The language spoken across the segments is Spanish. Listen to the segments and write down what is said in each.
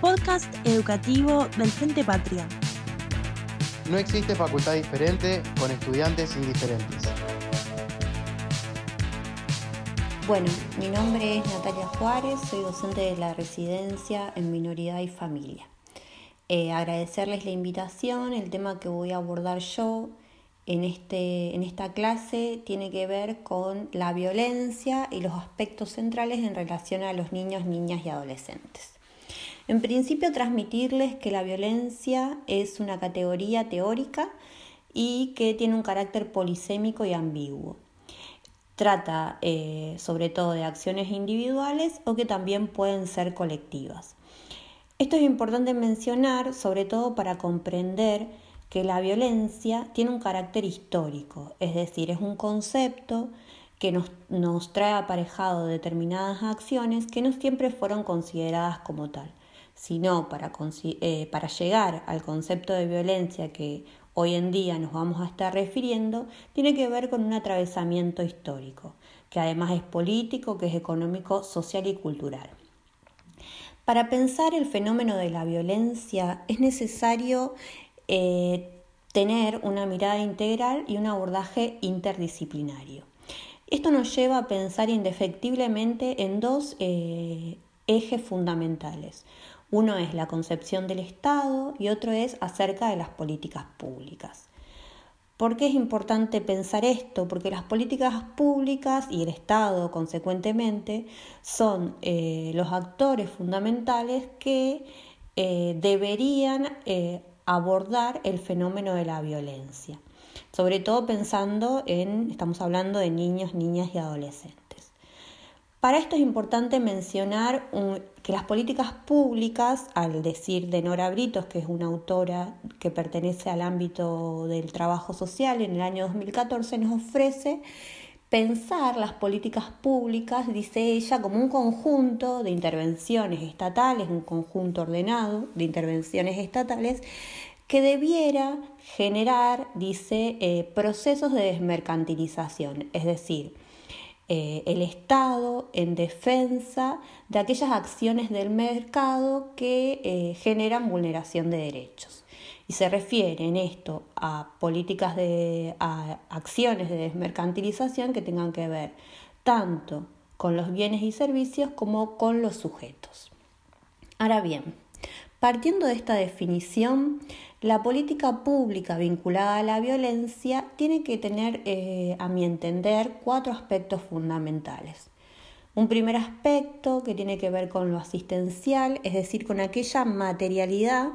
Podcast educativo del Frente Patria. No existe facultad diferente con estudiantes indiferentes. Bueno, mi nombre es Natalia Juárez, soy docente de la residencia en minoridad y familia. Eh, agradecerles la invitación, el tema que voy a abordar yo en, este, en esta clase tiene que ver con la violencia y los aspectos centrales en relación a los niños, niñas y adolescentes. En principio, transmitirles que la violencia es una categoría teórica y que tiene un carácter polisémico y ambiguo. Trata eh, sobre todo de acciones individuales o que también pueden ser colectivas. Esto es importante mencionar sobre todo para comprender que la violencia tiene un carácter histórico, es decir, es un concepto que nos, nos, trae aparejado determinadas acciones que no siempre fueron consideradas como tal, sino para, eh, para llegar al concepto de violencia que hoy en día nos vamos a estar refiriendo, tiene que ver con un atravesamiento histórico, que además es político, que es económico, social y cultural. Para pensar el fenómeno de la violencia es necesario eh, tener una mirada integral y un abordaje interdisciplinario. Esto nos lleva a pensar indefectiblemente en dos eh, ejes fundamentales. Uno es la concepción del Estado y otro es acerca de las políticas públicas. ¿Por qué es importante pensar esto? Porque las políticas públicas y el Estado, consecuentemente, son eh, los actores fundamentales que deberían abordar el fenómeno de la violencia, sobre todo pensando en, estamos hablando de niños, niñas y adolescentes. Para esto es importante mencionar que las políticas públicas, al decir de Nora Britos, que es una autora que pertenece al ámbito del trabajo social en el año 2014, nos ofrece pensar las políticas públicas, dice ella, como un conjunto de intervenciones estatales, un conjunto ordenado de intervenciones estatales que debiera generar, dice, eh, procesos de desmercantilización, es decir, eh, el Estado en defensa de aquellas acciones del mercado que eh, generan vulneración de derechos. Y se refiere en esto a políticas de a acciones de desmercantilización que tengan que ver tanto con los bienes y servicios como con los sujetos. Ahora bien, partiendo de esta definición, la política pública vinculada a la violencia tiene que tener, eh, a mi entender, cuatro aspectos fundamentales. Un primer aspecto que tiene que ver con lo asistencial, es decir, con aquella materialidad,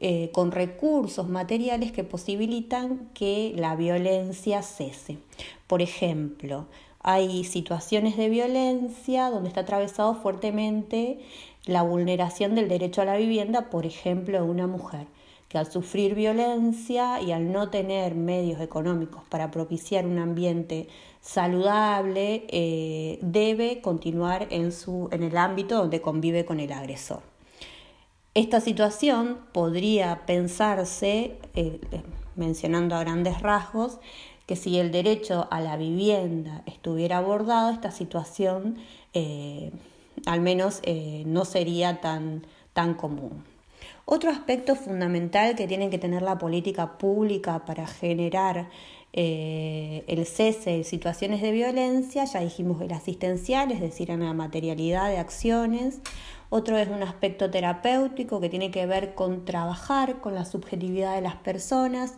eh, con recursos materiales que posibilitan que la violencia cese. Por ejemplo, hay situaciones de violencia donde está atravesado fuertemente la vulneración del derecho a la vivienda, por ejemplo, de una mujer que al sufrir violencia y al no tener medios económicos para propiciar un ambiente saludable, eh, debe continuar en, su, en el ámbito donde convive con el agresor. Esta situación podría pensarse, eh, eh, mencionando a grandes rasgos, que si el derecho a la vivienda estuviera abordado, esta situación al menos no sería tan, tan común. Otro aspecto fundamental que tiene que tener la política pública para generar eh, el cese de situaciones de violencia, ya dijimos el asistencial, es decir, en la materialidad de acciones. Otro es un aspecto terapéutico que tiene que ver con trabajar con la subjetividad de las personas,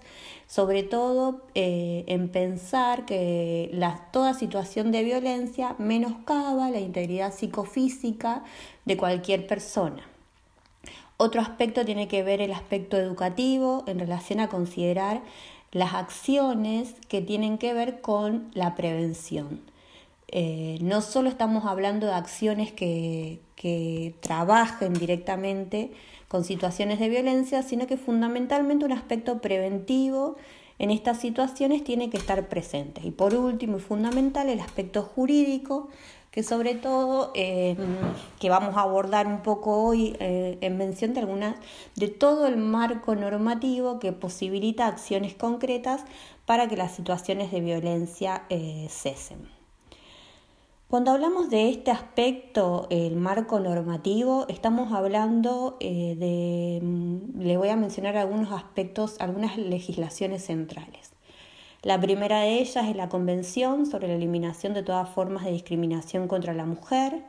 sobre todo eh, en pensar que toda situación de violencia menoscaba la integridad psicofísica de cualquier persona. Otro aspecto tiene que ver el aspecto educativo en relación a considerar las acciones que tienen que ver con la prevención. Eh, no solo estamos hablando de acciones que, que trabajen directamente con situaciones de violencia, sino que fundamentalmente un aspecto preventivo en estas situaciones tiene que estar presente. Y por último y fundamental, el aspecto jurídico, que sobre todo eh, que vamos a abordar un poco hoy eh, en mención de algunas de todo el marco normativo que posibilita acciones concretas para que las situaciones de violencia eh, cesen. Cuando hablamos de este aspecto, el marco normativo, estamos hablando eh, de, mm, le voy a mencionar algunos aspectos, algunas legislaciones centrales. La primera de ellas es la Convención sobre la Eliminación de todas formas de discriminación contra la mujer,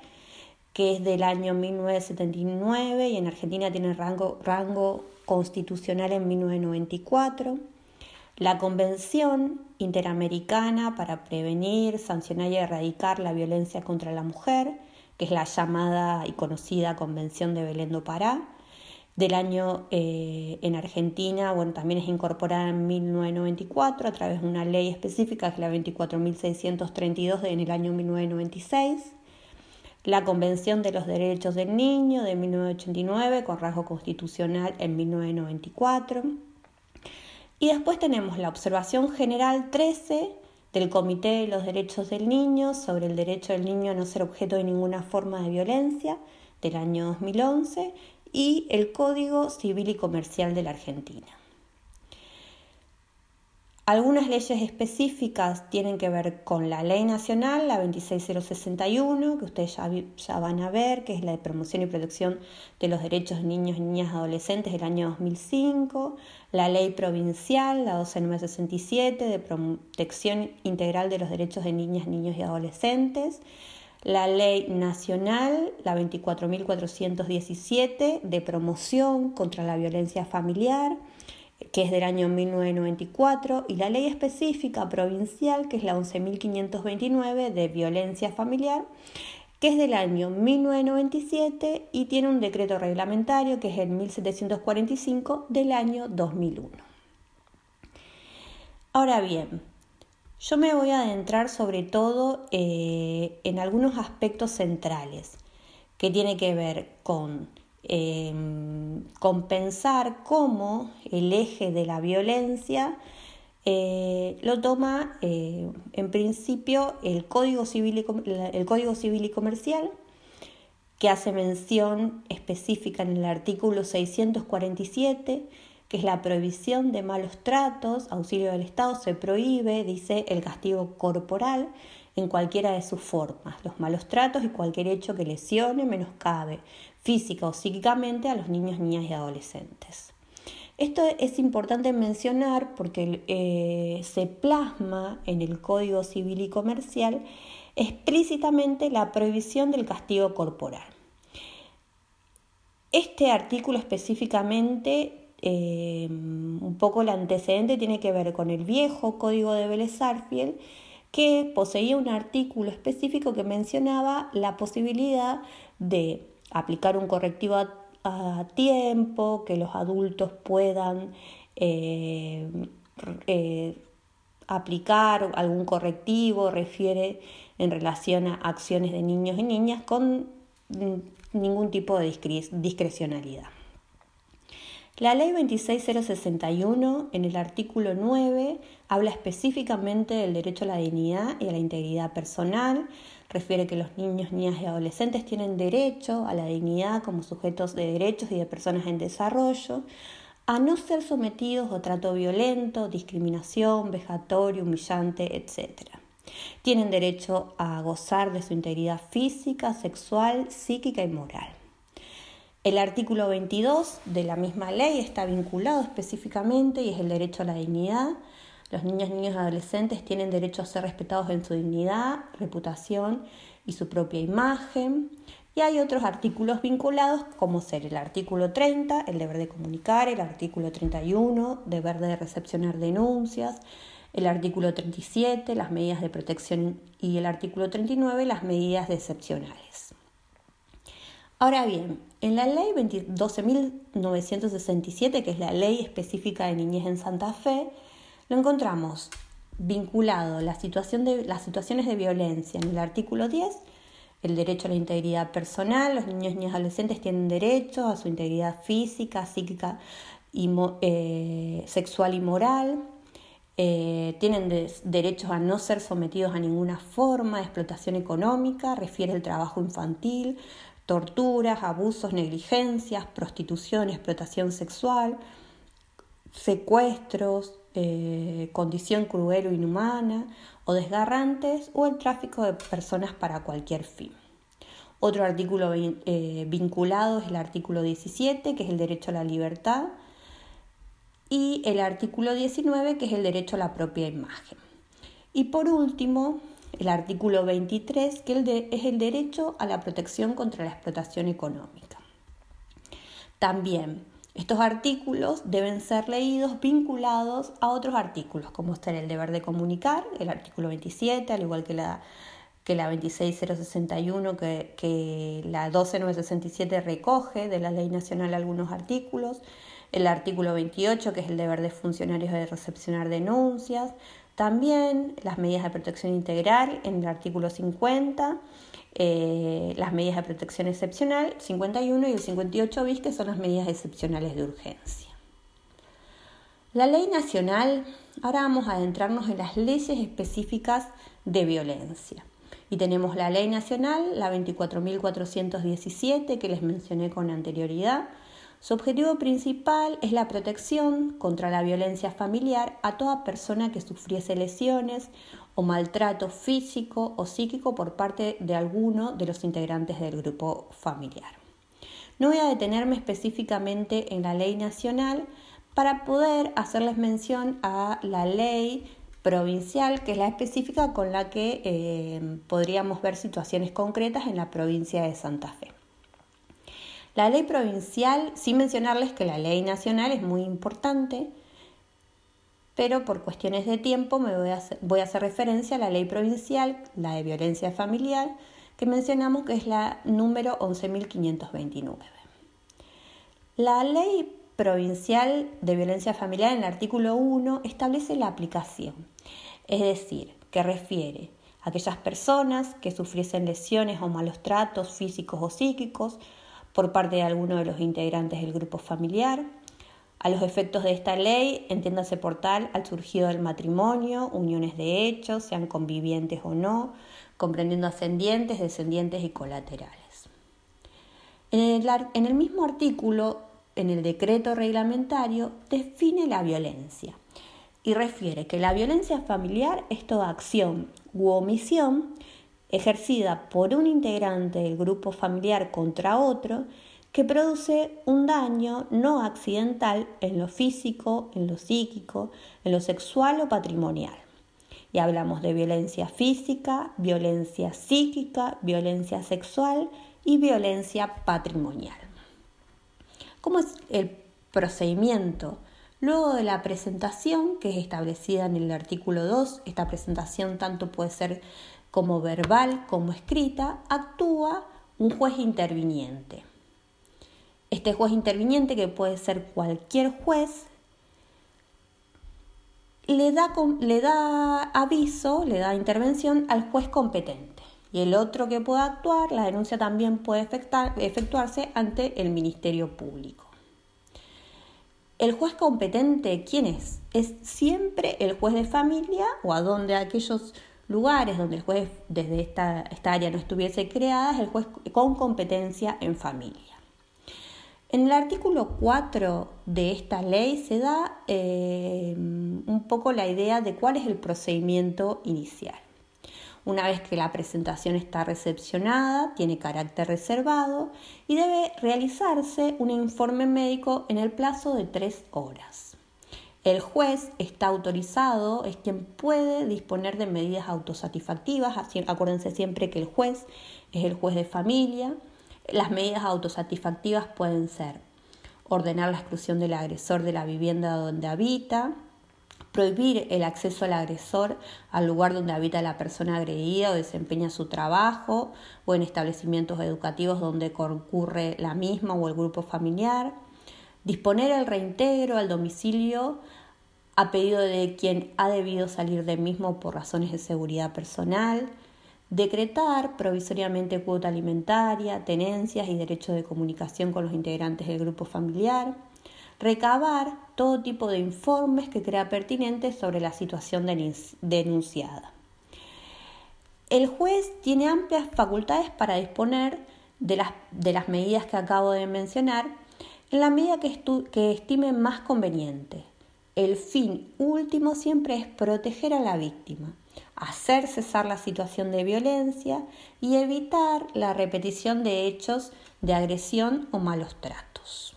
que es del año 1979 y en Argentina tiene rango, rango constitucional en 1994 la Convención Interamericana para Prevenir, Sancionar y Erradicar la Violencia contra la Mujer, que es la llamada y conocida Convención de Belén do Pará, del año eh, en Argentina, bueno, también es incorporada en 1994 a través de una ley específica, que es la 24.632 en el año 1996. La Convención de los Derechos del Niño de 1989, con rasgo constitucional en 1994 y después tenemos la observación general 13 del Comité de los Derechos del Niño sobre el derecho del niño a no ser objeto de ninguna forma de violencia del año 2011 y el Código Civil y Comercial de la Argentina. Algunas leyes específicas tienen que ver con la ley nacional, la 26061, que ustedes ya, van a ver, que es la de promoción y protección de los derechos de niños, niñas adolescentes del año 2005, la ley provincial, la 12967, de protección integral de los derechos de niñas, niños y adolescentes, la ley nacional, la 24.417, de promoción contra la violencia familiar, que es del año 1994, y la ley específica provincial, que es la 11.529 de violencia familiar, que es del año 1997 y tiene un decreto reglamentario, que es el 1745 del año 2001. Ahora bien, yo me voy a adentrar sobre todo eh, en algunos aspectos centrales que tiene que ver con Em, compensar cómo el eje de la violencia eh, lo toma eh, en principio el Código, Civil y, el Código Civil y Comercial, que hace mención específica en el artículo 647, que es la prohibición de malos tratos, auxilio del Estado, se prohíbe, dice, el castigo corporal en cualquiera de sus formas, los malos tratos y cualquier hecho que lesione, menoscabe física o psíquicamente a los niños, niñas y adolescentes. Esto es importante mencionar porque eh, se plasma en el Código Civil y Comercial explícitamente la prohibición del castigo corporal. Este artículo específicamente, eh, un poco el antecedente tiene que ver con el viejo Código de Vélez que poseía un artículo específico que mencionaba la posibilidad de aplicar un correctivo a, tiempo, que los adultos puedan eh, eh, aplicar algún correctivo, refiere en relación a acciones de niños y niñas con ningún tipo de discrecionalidad. La ley 26061 en el artículo 9 habla específicamente del derecho a la dignidad y a la integridad personal, refiere que los niños, niñas y adolescentes tienen derecho a la dignidad como sujetos de derechos y de personas en desarrollo, a no ser sometidos a trato violento, discriminación, vejatorio, humillante, etc. Tienen derecho a gozar de su integridad física, sexual, psíquica y moral. El artículo 22 de la misma ley está vinculado específicamente y es el derecho a la dignidad, los niños, niños y adolescentes tienen derecho a ser respetados en su dignidad, reputación y su propia imagen. Y hay otros artículos vinculados, como ser el artículo 30, el deber de comunicar, el artículo 31, deber de recepcionar denuncias, el artículo 37, las medidas de protección y el artículo 39, las medidas excepcionales. Ahora bien, en la ley 12.967, que es la ley específica de niñez en Santa Fe, lo encontramos vinculado la situación de, las situaciones de violencia en el artículo 10, el derecho a la integridad personal, los niños y niñas adolescentes tienen derecho a su integridad física, psíquica, y, eh, sexual y moral, eh, tienen derecho a no ser sometidos a ninguna forma de explotación económica, refiere el trabajo infantil, torturas, abusos, negligencias, prostitución, explotación sexual, secuestros, eh, condición cruel o inhumana o desgarrantes o el tráfico de personas para cualquier fin. Otro artículo eh, vinculado es el artículo 17, que es el derecho a la libertad, y el artículo 19, que es el derecho a la propia imagen. Y por último, el artículo 23, que es el derecho a la protección contra la explotación económica. También estos artículos deben ser leídos vinculados a otros artículos, como está el deber de comunicar, el artículo 27, al igual que la, que la 26061, que, que la 12967 recoge de la Ley Nacional algunos artículos, el artículo 28, que es el deber de funcionarios de recepcionar denuncias, también las medidas de protección integral en el artículo 50, eh, las medidas de protección excepcional 51 y el 58 bis, que son las medidas excepcionales de urgencia. La ley nacional, ahora vamos a adentrarnos en las leyes específicas de violencia. Y tenemos la ley nacional, la 24.417, que les mencioné con anterioridad, su objetivo principal es la protección contra la violencia familiar a toda persona que sufriese lesiones o maltrato físico o psíquico por parte de alguno de los integrantes del grupo familiar. No voy a detenerme específicamente en la ley nacional para poder hacerles mención a la ley provincial, que es la específica con la que eh, podríamos ver situaciones concretas en la provincia de Santa Fe. La ley provincial, sin mencionarles que la ley nacional es muy importante, pero por cuestiones de tiempo me voy a, hacer, voy a hacer referencia a la ley provincial, la de violencia familiar, que mencionamos que es la número 11.529. La ley provincial de violencia familiar en el artículo 1 establece la aplicación, es decir, que refiere a aquellas personas que sufriesen lesiones o malos tratos físicos o psíquicos por parte de alguno de los integrantes del grupo familiar. A los efectos de esta ley, entiéndase por tal al surgido del matrimonio, uniones de hechos, sean convivientes o no, comprendiendo ascendientes, descendientes y colaterales. En el, en el mismo artículo, en el decreto reglamentario, define la violencia y refiere que la violencia familiar es toda acción u omisión ejercida por un integrante del grupo familiar contra otro que produce un daño no accidental en lo físico, en lo psíquico, en lo sexual o patrimonial. Y hablamos de violencia física, violencia psíquica, violencia sexual y violencia patrimonial. ¿Cómo es el procedimiento? Luego de la presentación, que es establecida en el artículo 2, esta presentación tanto puede ser como verbal como escrita, actúa un juez interviniente. Este juez interviniente, que puede ser cualquier juez, le da, le da aviso, le da intervención al juez competente. Y el otro que pueda actuar, la denuncia también puede efectuarse ante el Ministerio Público. El juez competente, ¿quién es? Es siempre el juez de familia o a donde aquellos lugares donde el juez desde esta, área no estuviese creada es el juez con competencia en familia. En el artículo 4 de esta ley se da eh, un poco la idea de cuál es el procedimiento inicial. Una vez que la presentación está recepcionada, tiene carácter reservado y debe realizarse un informe médico en el plazo de tres horas. El juez está autorizado, es quien puede disponer de medidas autosatisfactivas. Acuérdense siempre que el juez es el juez de familia. Las medidas autosatisfactivas pueden ser ordenar la exclusión del agresor de la vivienda donde habita, prohibir el acceso al agresor al lugar donde habita la persona agredida o desempeña su trabajo o en establecimientos educativos donde concurre la misma o el grupo familiar, disponer el reintegro al domicilio a pedido de quien ha debido salir del mismo por razones de seguridad personal, decretar provisoriamente cuota alimentaria, tenencias y derecho de comunicación con los integrantes del grupo familiar, recabar todo tipo de informes que crea pertinentes sobre la situación denunciada. El juez tiene amplias facultades para disponer de las, de las medidas que acabo de mencionar en la medida que estime más conveniente. El fin último siempre es proteger a la víctima, hacer cesar la situación de violencia y evitar la repetición de hechos de agresión o malos tratos.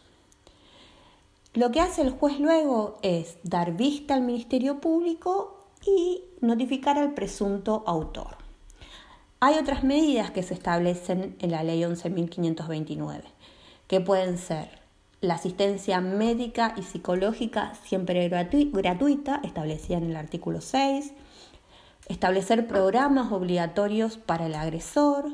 Lo que hace el juez luego es dar vista al Ministerio Público y notificar al presunto autor. Hay otras medidas que se establecen en la ley 11.529, que pueden ser la asistencia médica y psicológica siempre gratuita, establecida en el artículo 6, establecer programas obligatorios para el agresor,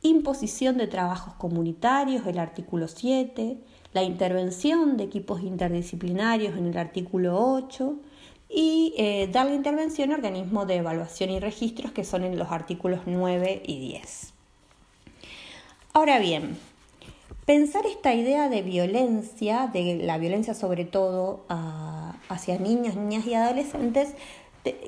imposición de trabajos comunitarios, el artículo 7, la intervención de equipos interdisciplinarios en el artículo 8 y eh, dar la intervención a organismos de evaluación y registros que son en los artículos 9 y 10. Ahora bien, pensar esta idea de violencia, de la violencia sobre todo hacia niños, niñas y adolescentes,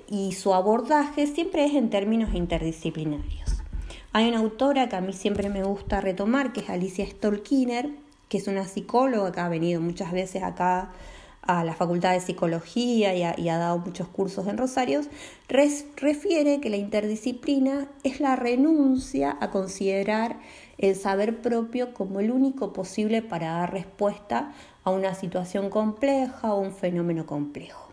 y su abordaje siempre es en términos interdisciplinarios. Hay una autora que a mí siempre me gusta retomar, que es Alicia Stolkiner, que es una psicóloga que ha venido muchas veces acá a la Facultad de Psicología y ha, dado muchos cursos en Rosarios, refiere que la interdisciplina es la renuncia a considerar el saber propio como el único posible para dar respuesta a una situación compleja o un fenómeno complejo.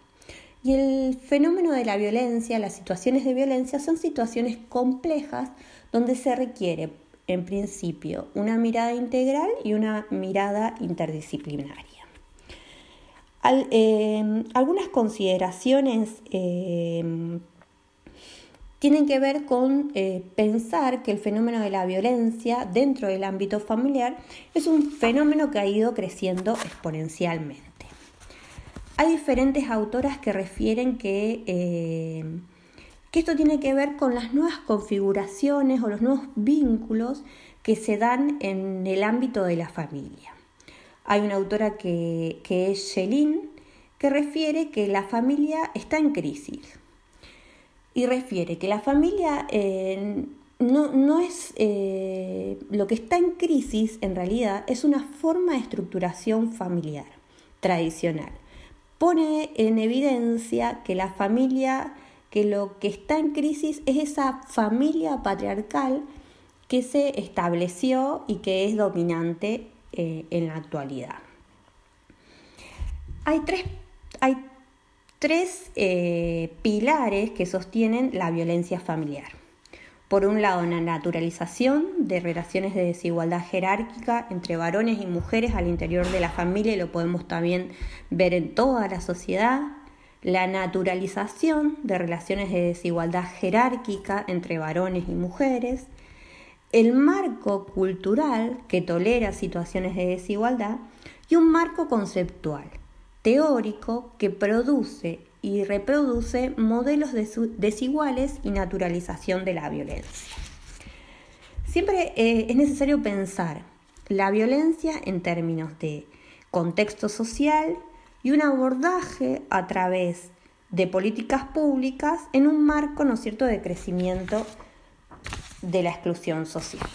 Y el fenómeno de la violencia, las situaciones de violencia, son situaciones complejas donde se requiere, en principio, una mirada integral y una mirada interdisciplinaria. Eh, algunas consideraciones eh, tienen que ver con eh, pensar que el fenómeno de la violencia dentro del ámbito familiar es un fenómeno que ha ido creciendo exponencialmente. Hay diferentes autoras que refieren que, que esto tiene que ver con las nuevas configuraciones o los nuevos vínculos que se dan en el ámbito de la familia. Hay una autora que, es Shelin, que refiere que la familia está en crisis. Y refiere que la familia eh, no, es eh, lo que está en crisis, en realidad, es una forma de estructuración familiar tradicional. Pone en evidencia que la familia, que lo que está en crisis es esa familia patriarcal que se estableció y que es dominante eh, en la actualidad. Hay tres, hay tres eh, pilares que sostienen la violencia familiar. Por un lado, la naturalización de relaciones de desigualdad jerárquica entre varones y mujeres al interior de la familia, y lo podemos también ver en toda la sociedad. La naturalización de relaciones de desigualdad jerárquica entre varones y mujeres el marco cultural que tolera situaciones de desigualdad y un marco conceptual, teórico, que produce y reproduce modelos desiguales y naturalización de la violencia. Siempre eh, es necesario pensar la violencia en términos de contexto social y un abordaje a través de políticas públicas en un marco, ¿no cierto?, de crecimiento de la exclusión social.